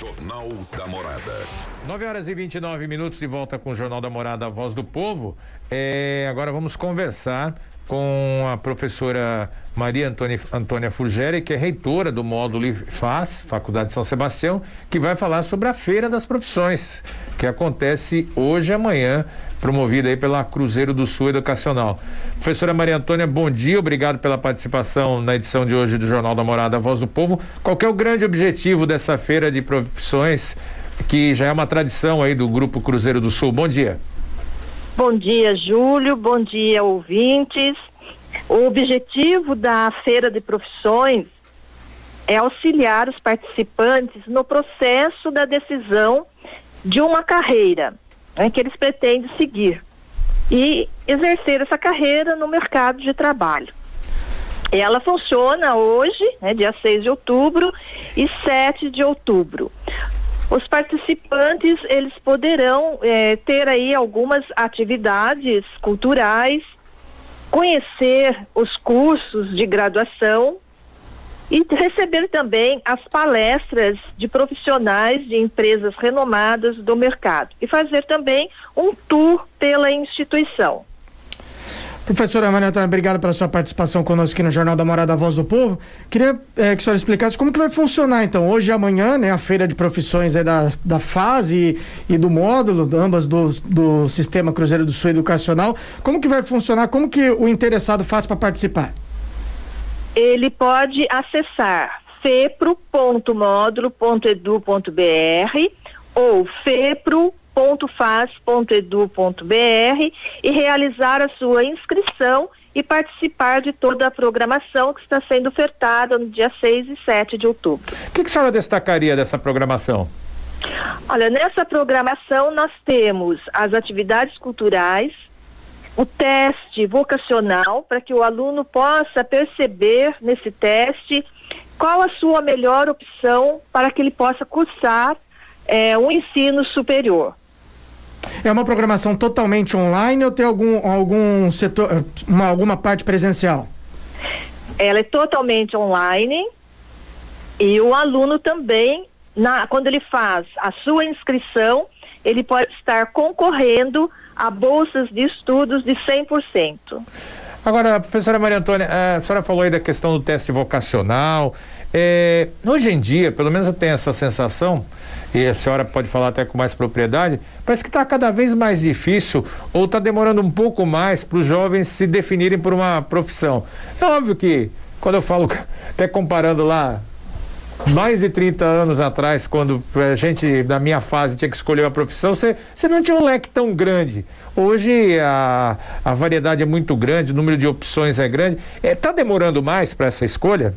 Jornal da Morada. 9 horas e 29 minutos de volta com o Jornal da Morada, a Voz do Povo. É, agora vamos conversar com a professora Maria Antônia, Antônia Furgeri, que é reitora do módulo FAS, Faculdade de São Sebastião, que vai falar sobre a Feira das Profissões, que acontece hoje e amanhã, promovida aí pela Cruzeiro do Sul Educacional. Professora Maria Antônia, bom dia, obrigado pela participação na edição de hoje do Jornal da Morada, Voz do Povo. Qual é o grande objetivo dessa Feira de Profissões, que já é uma tradição aí do Grupo Cruzeiro do Sul? Bom dia. Bom dia, Júlio. Bom dia, ouvintes. O objetivo da Feira de Profissões é auxiliar os participantes no processo da decisão de uma carreira né, que eles pretendem seguir e exercer essa carreira no mercado de trabalho. Ela funciona hoje, né, dia 6 de outubro e 7 de outubro. Os participantes, eles poderão é, ter aí algumas atividades culturais, conhecer os cursos de graduação e receber também as palestras de profissionais de empresas renomadas do mercado e fazer também um tour pela instituição. Professora Maria Antônia, obrigado pela sua participação conosco aqui no Jornal da Morada Voz do Povo. Queria é, que a senhora explicasse como que vai funcionar, então, hoje e amanhã, né, a feira de profissões da, da fase e, e do módulo, ambas do, do Sistema Cruzeiro do Sul Educacional. Como que vai funcionar? Como que o interessado faz para participar? Ele pode acessar fepro.módulo.edu.br ou fepro www.faz.edu.br e realizar a sua inscrição e participar de toda a programação que está sendo ofertada no dia 6 e 7 de outubro. O que, que a senhora destacaria dessa programação? Olha, nessa programação nós temos as atividades culturais, o teste vocacional, para que o aluno possa perceber nesse teste qual a sua melhor opção para que ele possa cursar é, um ensino superior. É uma programação totalmente online ou tem algum, algum setor, uma, alguma parte presencial? Ela é totalmente online e o aluno também, na, quando ele faz a sua inscrição, ele pode estar concorrendo a bolsas de estudos de 100%. Agora, professora Maria Antônia, a senhora falou aí da questão do teste vocacional. É, hoje em dia, pelo menos eu tenho essa sensação, e a senhora pode falar até com mais propriedade, parece que está cada vez mais difícil ou está demorando um pouco mais para os jovens se definirem por uma profissão. É óbvio que, quando eu falo, até comparando lá, mais de 30 anos atrás, quando a gente, na minha fase, tinha que escolher uma profissão, você, você não tinha um leque tão grande. Hoje a, a variedade é muito grande, o número de opções é grande. Está é, tá demorando mais para essa escolha?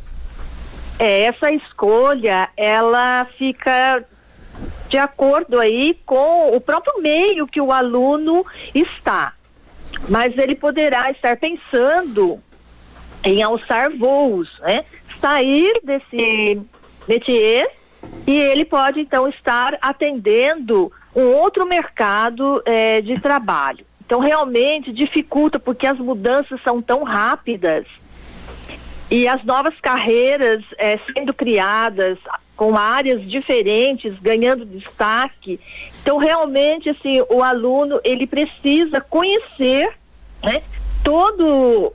É, essa escolha, ela fica de acordo aí com o próprio meio que o aluno está. Mas ele poderá estar pensando em alçar voos, né? Sair desse métier e ele pode então estar atendendo um outro mercado eh, de trabalho. Então realmente dificulta porque as mudanças são tão rápidas e as novas carreiras eh, sendo criadas com áreas diferentes ganhando destaque. Então realmente assim o aluno ele precisa conhecer né, todo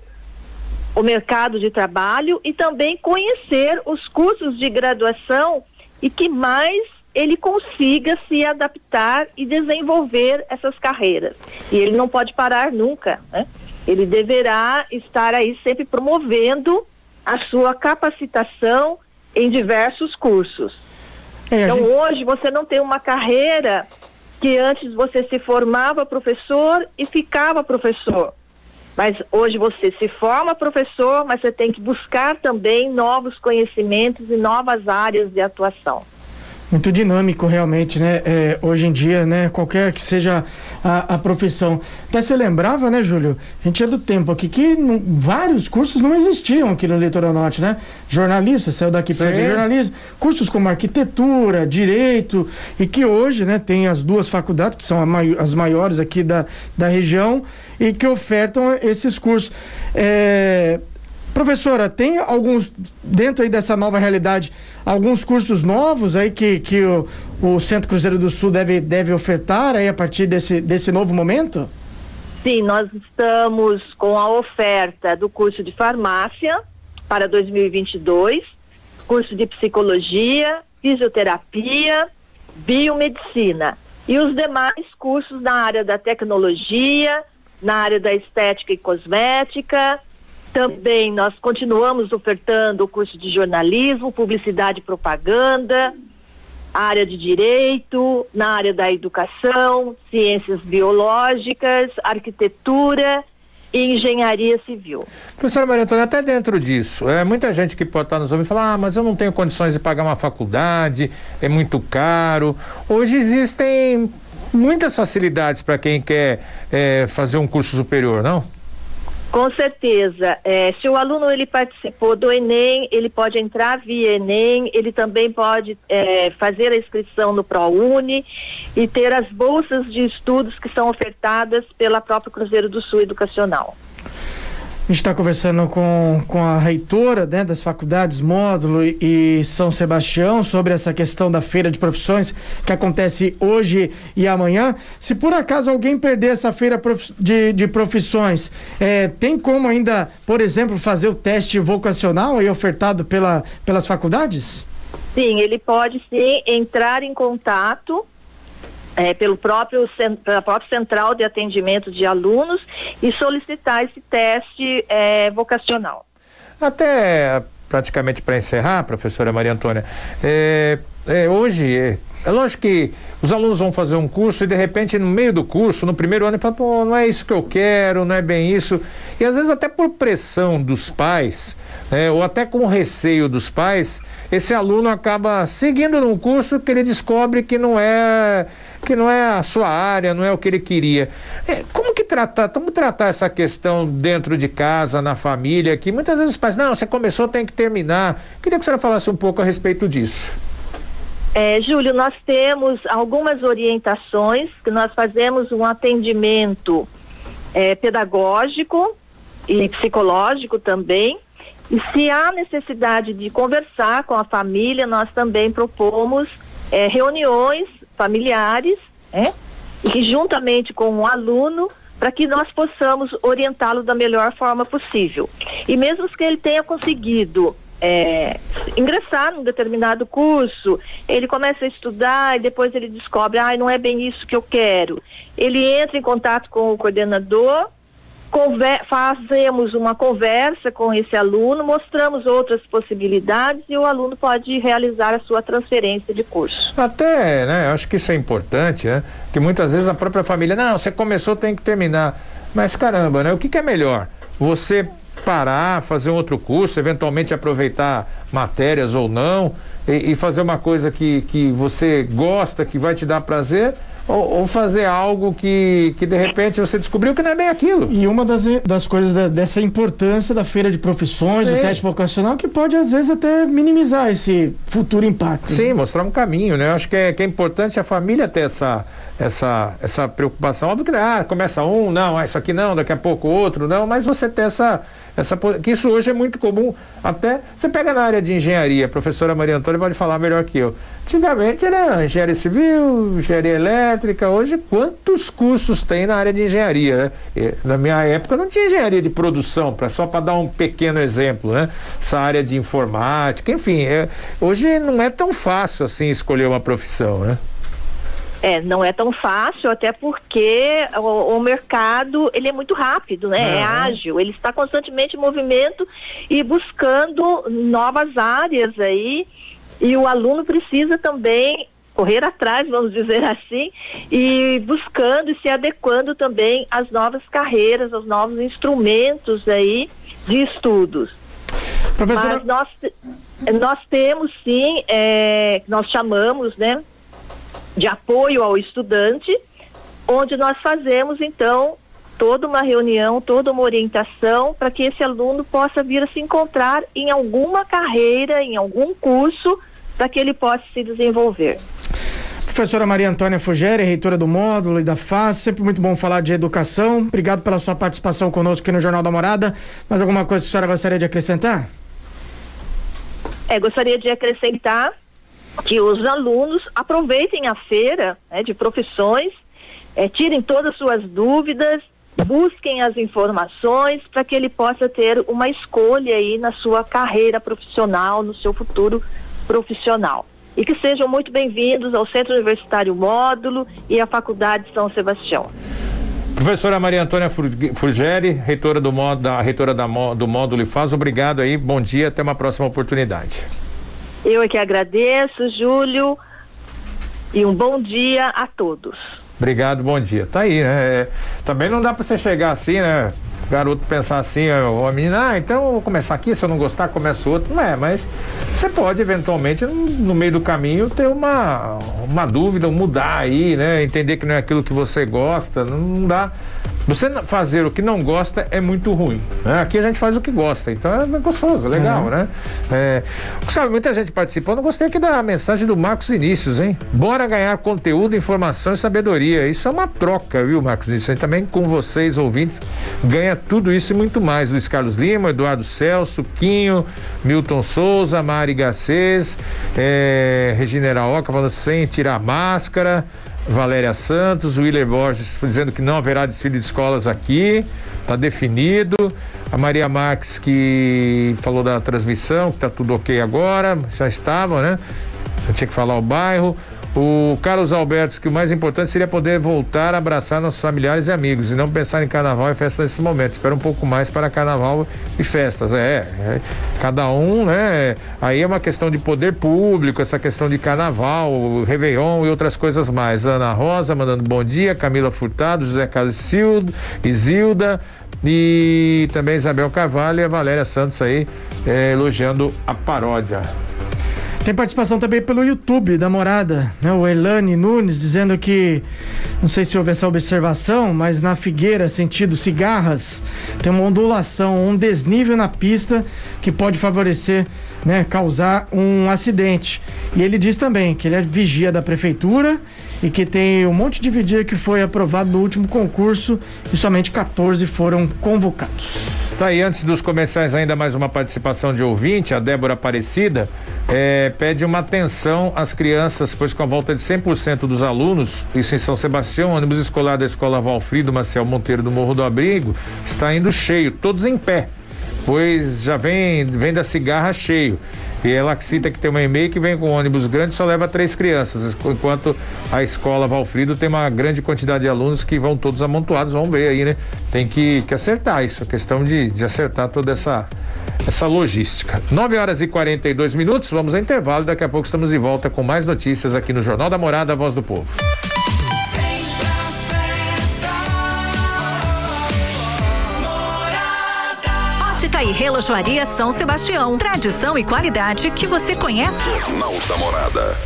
o mercado de trabalho e também conhecer os cursos de graduação e que mais ele consiga se adaptar e desenvolver essas carreiras. E ele não pode parar nunca, né? Ele deverá estar aí sempre promovendo a sua capacitação em diversos cursos. É, então gente... hoje você não tem uma carreira que antes você se formava professor e ficava professor. Mas hoje você se forma professor, mas você tem que buscar também novos conhecimentos e novas áreas de atuação muito dinâmico realmente, né? É, hoje em dia, né? Qualquer que seja a, a, profissão. Até você lembrava, né, Júlio? A gente é do tempo aqui que não, vários cursos não existiam aqui no Litoral Norte, né? Jornalista, saiu daqui para fazer jornalismo. Cursos como arquitetura, direito, e que hoje, né, tem as duas faculdades, que são as maiores aqui da, da região, e que ofertam esses cursos. É, Professora, tem alguns, dentro aí dessa nova realidade, alguns cursos novos aí que, que o, o Centro Cruzeiro do Sul deve, deve ofertar aí a partir desse, desse novo momento? Sim, nós estamos com a oferta do curso de farmácia para 2022, curso de psicologia, fisioterapia, biomedicina e os demais cursos na área da tecnologia, na área da estética e cosmética. Também nós continuamos ofertando o curso de jornalismo, publicidade e propaganda, área de direito, na área da educação, ciências biológicas, arquitetura e engenharia civil. Professora Maria Antônia, até dentro disso, é muita gente que pode estar nos ouvindo falar, ah, mas eu não tenho condições de pagar uma faculdade, é muito caro. Hoje existem muitas facilidades para quem quer é, fazer um curso superior, não? Com certeza. É, se o aluno ele participou do Enem, ele pode entrar via Enem, ele também pode é, fazer a inscrição no ProUni e ter as bolsas de estudos que são ofertadas pela própria Cruzeiro do Sul Educacional. A gente está conversando com, com a reitora né, das faculdades Módulo e, São Sebastião sobre essa questão da feira de profissões que acontece hoje e amanhã. Se por acaso alguém perder essa feira de, de profissões, é, tem como ainda, por exemplo, fazer o teste vocacional aí ofertado pela, pelas faculdades? Sim, ele pode sim entrar em contato é, pelo próprio pela própria central de atendimento de alunos e solicitar esse teste é, vocacional. Até praticamente para encerrar, professora Maria Antônia, é, é, hoje é, é, lógico que os alunos vão fazer um curso e de repente no meio do curso, no primeiro ano, ele fala, pô, não é isso que eu quero, não é bem isso. E às vezes até por pressão dos pais, é, ou até com receio dos pais, esse aluno acaba seguindo num curso que ele descobre que não é que não é a sua área, não é o que ele queria. É, como que tratar, como tratar essa questão dentro de casa, na família, que muitas vezes os pais, não, você começou, tem que terminar. Queria que a senhora falasse um pouco a respeito disso. É, Júlio, nós temos algumas orientações, que nós fazemos um atendimento é, pedagógico e psicológico também, e se há necessidade de conversar com a família, nós também propomos é, reuniões familiares, né? E juntamente com o aluno, para que nós possamos orientá-lo da melhor forma possível. E mesmo que ele tenha conseguido é, ingressar num determinado curso, ele começa a estudar e depois ele descobre, ah, não é bem isso que eu quero. Ele entra em contato com o coordenador Conver fazemos uma conversa com esse aluno, mostramos outras possibilidades e o aluno pode realizar a sua transferência de curso. Até, né? Acho que isso é importante, né? Que muitas vezes a própria família, não, você começou, tem que terminar. Mas caramba, né? O que, que é melhor? Você parar, fazer um outro curso, eventualmente aproveitar matérias ou não, e, e fazer uma coisa que, que você gosta, que vai te dar prazer, ou, ou, fazer algo que, que de repente você descobriu que não é bem aquilo. E uma das, das coisas da, dessa importância da feira de profissões, Sim. do teste vocacional, que pode às vezes até minimizar esse futuro impacto. Sim, mostrar um caminho, né? Eu acho que é, que é importante a família ter essa, essa, essa preocupação. Óbvio que ah, começa um, não, ah, isso aqui não, daqui a pouco outro, não, mas você ter essa, essa. Que isso hoje é muito comum. Até você pega na área de engenharia, a professora Maria Antônia pode falar melhor que eu. Antigamente era engenharia civil, engenharia elétrica. Hoje, quantos cursos tem na área de engenharia? Né? Na minha época não tinha engenharia de produção, pra, só para dar um pequeno exemplo, né? Essa área de informática, enfim. É, hoje não é tão fácil assim escolher uma profissão, né? É, não é tão fácil, até porque o, o mercado ele é muito rápido, né? É ágil, ele está constantemente em movimento e buscando novas áreas aí e o aluno precisa também correr atrás, vamos dizer assim, e buscando e se adequando também às novas carreiras, aos novos instrumentos aí de estudos. Professora... Mas nós, nós temos sim, é, nós chamamos, né, de apoio ao estudante, onde nós fazemos então toda uma reunião, toda uma orientação para que esse aluno possa vir a se encontrar em alguma carreira, em algum curso para que ele possa se desenvolver. Professora Maria Antônia Fugere, reitora do módulo e da FAS, sempre muito bom falar de educação. Obrigado pela sua participação conosco aqui no Jornal da Morada. Mais alguma coisa que a senhora gostaria de acrescentar? É, gostaria de acrescentar que os alunos aproveitem a feira né, de profissões, é, tirem todas as suas dúvidas, busquem as informações para que ele possa ter uma escolha aí na sua carreira profissional, no seu futuro profissional. E que sejam muito bem-vindos ao Centro Universitário Módulo e à Faculdade São Sebastião. Professora Maria Antônia Furgeri, reitora do módulo, da reitora da, do módulo IFAS, obrigado aí, bom dia, até uma próxima oportunidade. Eu é que agradeço, Júlio, e um bom dia a todos. Obrigado, bom dia. Tá aí, né? É, também não dá para você chegar assim, né? Garoto pensar assim, ou a menina, ah, então eu vou começar aqui, se eu não gostar, começo outro. Não é, mas você pode eventualmente, no meio do caminho, ter uma, uma dúvida, mudar aí, né? Entender que não é aquilo que você gosta. Não dá. Você fazer o que não gosta é muito ruim. Né? Aqui a gente faz o que gosta, então é gostoso, é legal, uhum. né? É, sabe, muita gente participando. Gostei aqui da mensagem do Marcos Vinícius, hein? Bora ganhar conteúdo, informação e sabedoria. Isso é uma troca, viu, Marcos Vinícius? também com vocês, ouvintes, ganha tudo isso e muito mais. Luiz Carlos Lima, Eduardo Celso, Quinho, Milton Souza, Mari Garcês, é, Regina Eraoca falando sem tirar máscara. Valéria Santos, Willer Borges dizendo que não haverá desfile de escolas aqui, está definido. A Maria Marques que falou da transmissão, que está tudo ok agora, já estava, né? Eu tinha que falar o bairro. O Carlos Alberto, que o mais importante seria poder voltar a abraçar nossos familiares e amigos e não pensar em carnaval e festa nesse momento. Espera um pouco mais para carnaval e festas. É, é, cada um, né? Aí é uma questão de poder público, essa questão de carnaval, Réveillon e outras coisas mais. Ana Rosa mandando bom dia, Camila Furtado, José Carlos Isilda e também Isabel Carvalho e a Valéria Santos aí é, elogiando a paródia. Tem participação também pelo YouTube da morada, né? O Elane Nunes dizendo que, não sei se houve essa observação, mas na Figueira, sentido cigarras, tem uma ondulação, um desnível na pista que pode favorecer, né, causar um acidente. E ele diz também que ele é vigia da prefeitura e que tem um monte de vigia que foi aprovado no último concurso e somente 14 foram convocados. Tá aí, antes dos comerciais, ainda mais uma participação de ouvinte, a Débora Aparecida, é, pede uma atenção às crianças, pois com a volta de 100% dos alunos, isso em São Sebastião, ônibus escolar da Escola Valfrido Maciel Monteiro do Morro do Abrigo, está indo cheio, todos em pé pois já vem, vem da cigarra cheio. E ela cita que tem uma e-mail que vem com um ônibus grande só leva três crianças, enquanto a escola Valfrido tem uma grande quantidade de alunos que vão todos amontoados, vamos ver aí, né? Tem que, que acertar isso, a questão de, de acertar toda essa, essa logística. 9 horas e 42 minutos, vamos ao intervalo, daqui a pouco estamos de volta com mais notícias aqui no Jornal da Morada, Voz do Povo. E Relojoaria São Sebastião. Tradição e qualidade que você conhece. Jornal da Morada.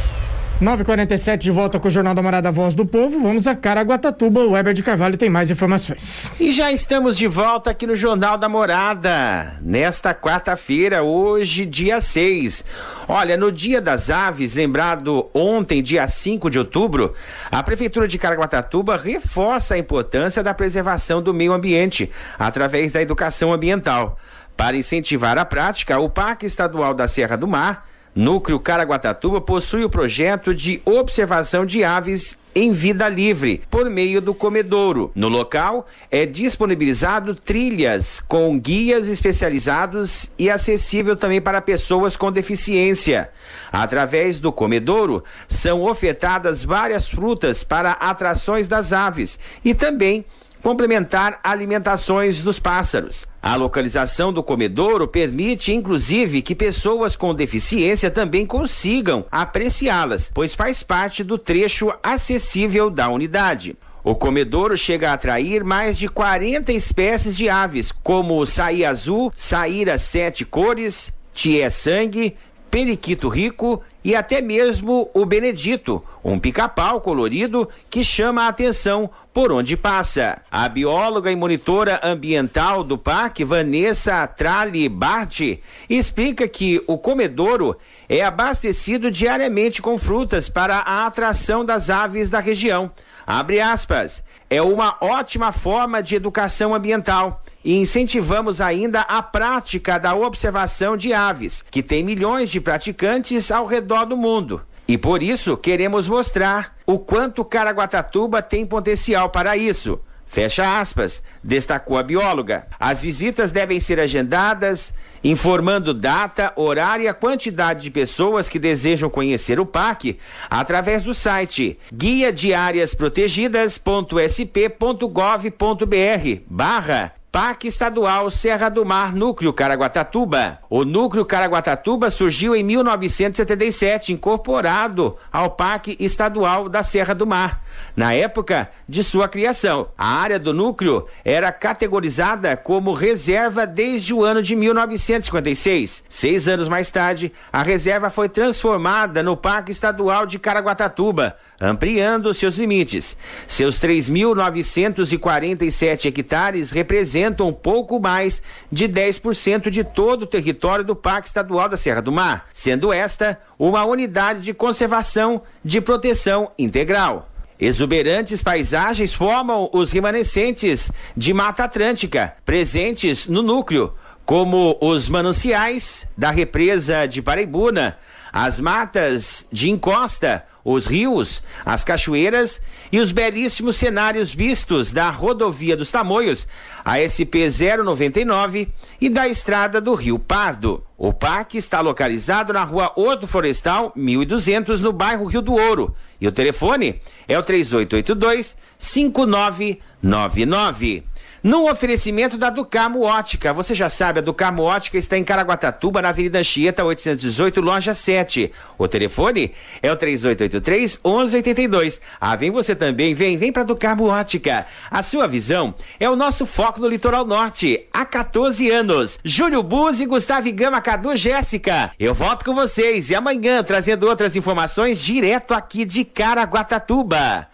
9h47 de volta com o Jornal da Morada Voz do Povo. Vamos a Caraguatatuba. O Weber de Carvalho tem mais informações. E já estamos de volta aqui no Jornal da Morada. Nesta quarta-feira, hoje, dia 6. Olha, no Dia das Aves, lembrado ontem, dia 5 de outubro, a Prefeitura de Caraguatatuba reforça a importância da preservação do meio ambiente através da educação ambiental. Para incentivar a prática, o Parque Estadual da Serra do Mar, Núcleo Caraguatatuba, possui o projeto de observação de aves em vida livre, por meio do comedouro. No local, é disponibilizado trilhas com guias especializados e acessível também para pessoas com deficiência. Através do comedouro, são ofertadas várias frutas para atrações das aves e também complementar alimentações dos pássaros. A localização do comedouro permite, inclusive, que pessoas com deficiência também consigam apreciá-las, pois faz parte do trecho acessível da unidade. O comedouro chega a atrair mais de 40 espécies de aves, como o saí azul, saíra sete cores, tié sangue, periquito rico e até mesmo o Benedito, um pica-pau colorido que chama a atenção por onde passa. A bióloga e monitora ambiental do parque, Vanessa Trali Bart, explica que o comedouro é abastecido diariamente com frutas para a atração das aves da região. Abre aspas. É uma ótima forma de educação ambiental e incentivamos ainda a prática da observação de aves, que tem milhões de praticantes ao redor do mundo. E por isso queremos mostrar o quanto Caraguatatuba tem potencial para isso. Fecha aspas, destacou a bióloga. As visitas devem ser agendadas, informando data, horário e a quantidade de pessoas que desejam conhecer o parque através do site guia de áreas protegidas.sp.gov.br barra Parque Estadual Serra do Mar Núcleo Caraguatatuba. O Núcleo Caraguatatuba surgiu em 1977, incorporado ao Parque Estadual da Serra do Mar. Na época de sua criação, a área do núcleo era categorizada como reserva desde o ano de 1956. Seis anos mais tarde, a reserva foi transformada no Parque Estadual de Caraguatatuba, ampliando seus limites. Seus 3.947 hectares representam um pouco mais de 10% de todo o território do Parque Estadual da Serra do Mar, sendo esta uma unidade de conservação de proteção integral. Exuberantes paisagens formam os remanescentes de Mata Atlântica, presentes no núcleo, como os mananciais da represa de Paraibuna, as matas de encosta, os rios, as cachoeiras e os belíssimos cenários vistos da rodovia dos Tamoios, a SP 099 e da estrada do Rio Pardo. O parque está localizado na rua Horto Florestal 1200 no bairro Rio do Ouro e o telefone é o 3882 5999. No oferecimento da Ducamo Ótica. Você já sabe, a Ducamo Ótica está em Caraguatatuba, na Avenida Anchieta, 818, loja 7. O telefone é o 3883 1182. Ah, vem você também, vem, vem para Ducamo Ótica. A sua visão é o nosso foco no litoral norte, há 14 anos. Júlio Buzzi, Gustavo Gama, Cadu, Jéssica. Eu volto com vocês e amanhã trazendo outras informações direto aqui de Caraguatatuba.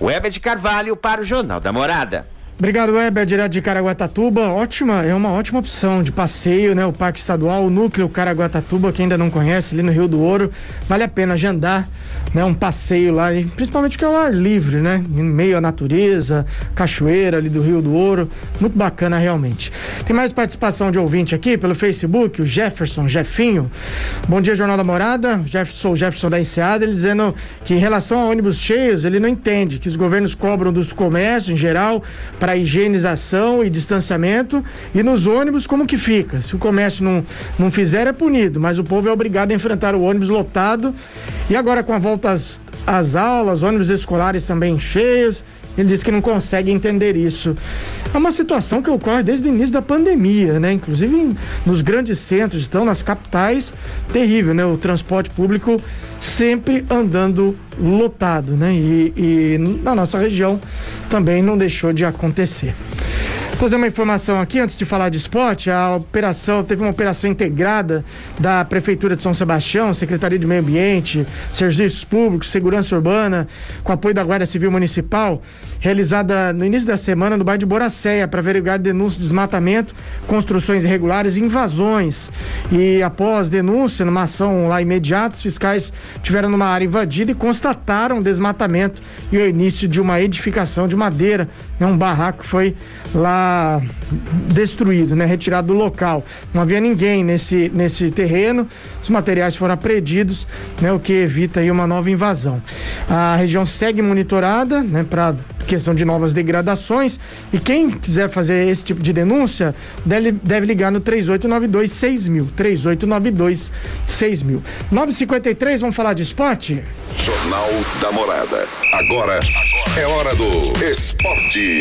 Weber de Carvalho para o Jornal da Morada. Obrigado, Weber, direto de Caraguatatuba. Ótima, é uma ótima opção de passeio, né? O Parque Estadual, o Núcleo Caraguatatuba, quem ainda não conhece, ali no Rio do Ouro. Vale a pena agendar, né? Um passeio lá, principalmente porque é o ar livre, né? Em meio à natureza, cachoeira ali do Rio do Ouro. Muito bacana, realmente. Tem mais participação de ouvinte aqui pelo Facebook, o Jefferson, Jefinho. Bom dia, Jornal da Morada. Jeff, sou o Jefferson da Enseada, ele dizendo que em relação a ônibus cheios, ele não entende que os governos cobram dos comércios em geral para para higienização e distanciamento e nos ônibus como que fica? Se o comércio não, não fizer é punido, mas o povo é obrigado a enfrentar o ônibus lotado e agora com a volta às, às aulas, ônibus escolares também cheios, ele diz que não consegue entender isso. É uma situação que ocorre desde o início da pandemia, né? Inclusive nos grandes centros, estão nas capitais, terrível, né? O transporte público sempre andando lotado, né? E, e na nossa região também não deixou de acontecer fazer uma informação aqui antes de falar de esporte. A operação, teve uma operação integrada da Prefeitura de São Sebastião, Secretaria de Meio Ambiente, Serviços Públicos, Segurança Urbana, com apoio da Guarda Civil Municipal, realizada no início da semana no bairro de Boracéia, para averiguar denúncias de desmatamento, construções irregulares e invasões. E após denúncia, numa ação lá imediata, os fiscais tiveram numa área invadida e constataram desmatamento e o início de uma edificação de madeira, né, um barraco foi lá destruído, né? Retirado do local. Não havia ninguém nesse, nesse terreno. Os materiais foram apredidos, né? O que evita aí uma nova invasão. A região segue monitorada, né? Para questão de novas degradações. E quem quiser fazer esse tipo de denúncia deve, deve ligar no 3892 6000. 3892 6000. 953, vamos falar de esporte? Jornal da Morada. Agora é hora do esporte.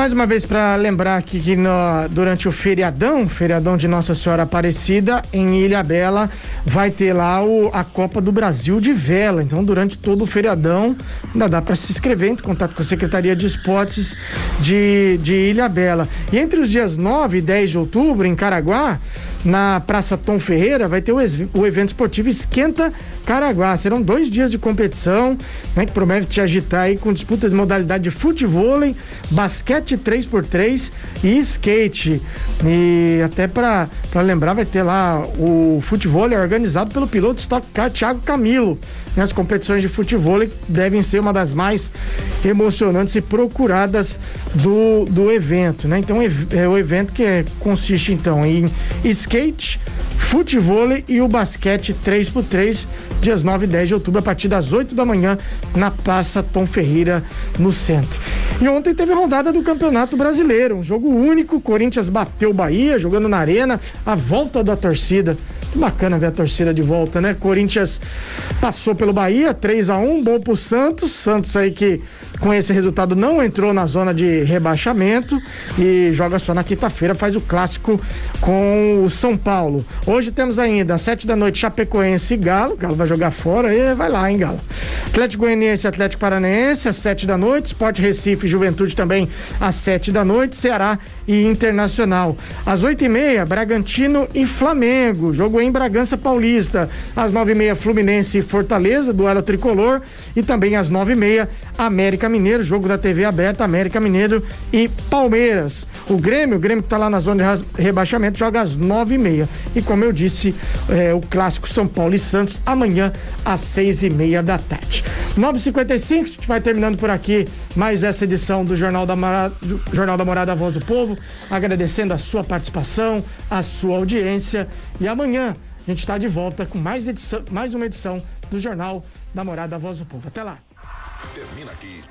Mais uma vez para lembrar aqui que no, durante o feriadão, feriadão de Nossa Senhora Aparecida, em Ilha Bela, vai ter lá o, a Copa do Brasil de vela. Então, durante todo o feriadão, ainda dá para se inscrever, em contato com a Secretaria de Esportes de, de Ilha Bela. E entre os dias 9 e 10 de outubro, em Caraguá, na Praça Tom Ferreira, vai ter o, o evento esportivo Esquenta Caraguá. Serão dois dias de competição, né, que promete te agitar aí com disputa de modalidade de futebol, basquete 3x3 e skate. E até para lembrar, vai ter lá o futebol organizado pelo piloto Stock Car Thiago Camilo. As competições de futebol devem ser uma das mais emocionantes e procuradas do, do evento, né? Então é o evento que é, consiste então em skate, futebol e o basquete 3x3, dias 9 e 10 de outubro, a partir das 8 da manhã, na Praça Tom Ferreira, no centro. E ontem teve a rodada do Campeonato Brasileiro, um jogo único, Corinthians bateu Bahia, jogando na arena, a volta da torcida. Bacana ver a torcida de volta, né? Corinthians passou pelo Bahia, 3 a 1 bom pro Santos. Santos aí que com esse resultado não entrou na zona de rebaixamento e joga só na quinta-feira, faz o clássico com o São Paulo. Hoje temos ainda às sete da noite Chapecoense e Galo. Galo vai jogar fora e vai lá, hein, Galo. Atlético Goianiense e Atlético Paranaense às sete da noite. Sport Recife e Juventude também às sete da noite. Ceará e Internacional. Às oito e meia, Bragantino e Flamengo. Jogo em Bragança Paulista. Às nove e meia, Fluminense e Fortaleza, duelo tricolor. E também às nove e meia, América Mineiro, jogo da TV aberta, América Mineiro e Palmeiras. O Grêmio, o Grêmio que está lá na zona de rebaixamento, joga às nove e meia. E como eu disse, é, o clássico São Paulo e Santos amanhã às seis e meia da tarde. 9h55, a gente vai terminando por aqui mais essa edição do Jornal da Jornal da Morada Voz do Povo, agradecendo a sua participação, a sua audiência e amanhã a gente está de volta com mais, edição, mais uma edição do Jornal da Morada Voz do Povo. Até lá. Termina aqui.